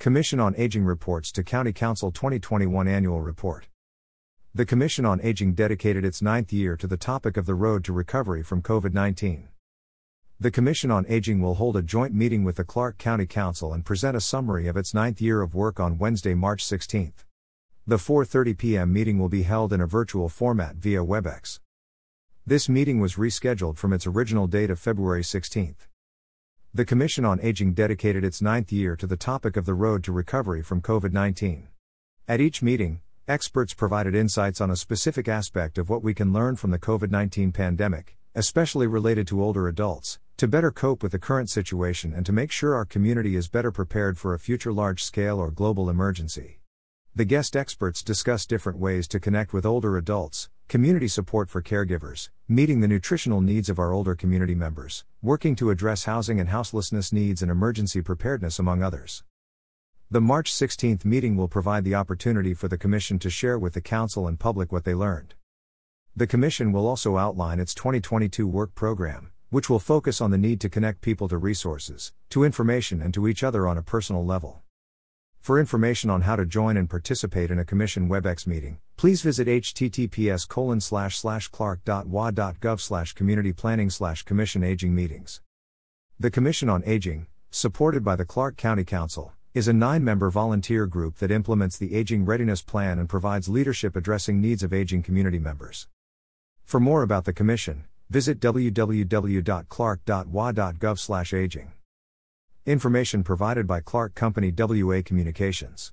Commission on Aging reports to County Council 2021 Annual Report. The Commission on Aging dedicated its ninth year to the topic of the road to recovery from COVID 19. The Commission on Aging will hold a joint meeting with the Clark County Council and present a summary of its ninth year of work on Wednesday, March 16. The 4:30 p.m. meeting will be held in a virtual format via WebEx. This meeting was rescheduled from its original date of February 16. The Commission on Aging dedicated its ninth year to the topic of the road to recovery from COVID 19. At each meeting, experts provided insights on a specific aspect of what we can learn from the COVID 19 pandemic, especially related to older adults, to better cope with the current situation and to make sure our community is better prepared for a future large scale or global emergency. The guest experts discuss different ways to connect with older adults, community support for caregivers, meeting the nutritional needs of our older community members, working to address housing and houselessness needs and emergency preparedness, among others. The March 16th meeting will provide the opportunity for the Commission to share with the Council and public what they learned. The Commission will also outline its 2022 work program, which will focus on the need to connect people to resources, to information, and to each other on a personal level. For information on how to join and participate in a Commission WebEx meeting, please visit https clark.wa.gov slash community planning slash Commission Aging Meetings. The Commission on Aging, supported by the Clark County Council, is a nine member volunteer group that implements the Aging Readiness Plan and provides leadership addressing needs of aging community members. For more about the Commission, Visit www.clark.wa.gov/aging. Information provided by Clark Company WA Communications.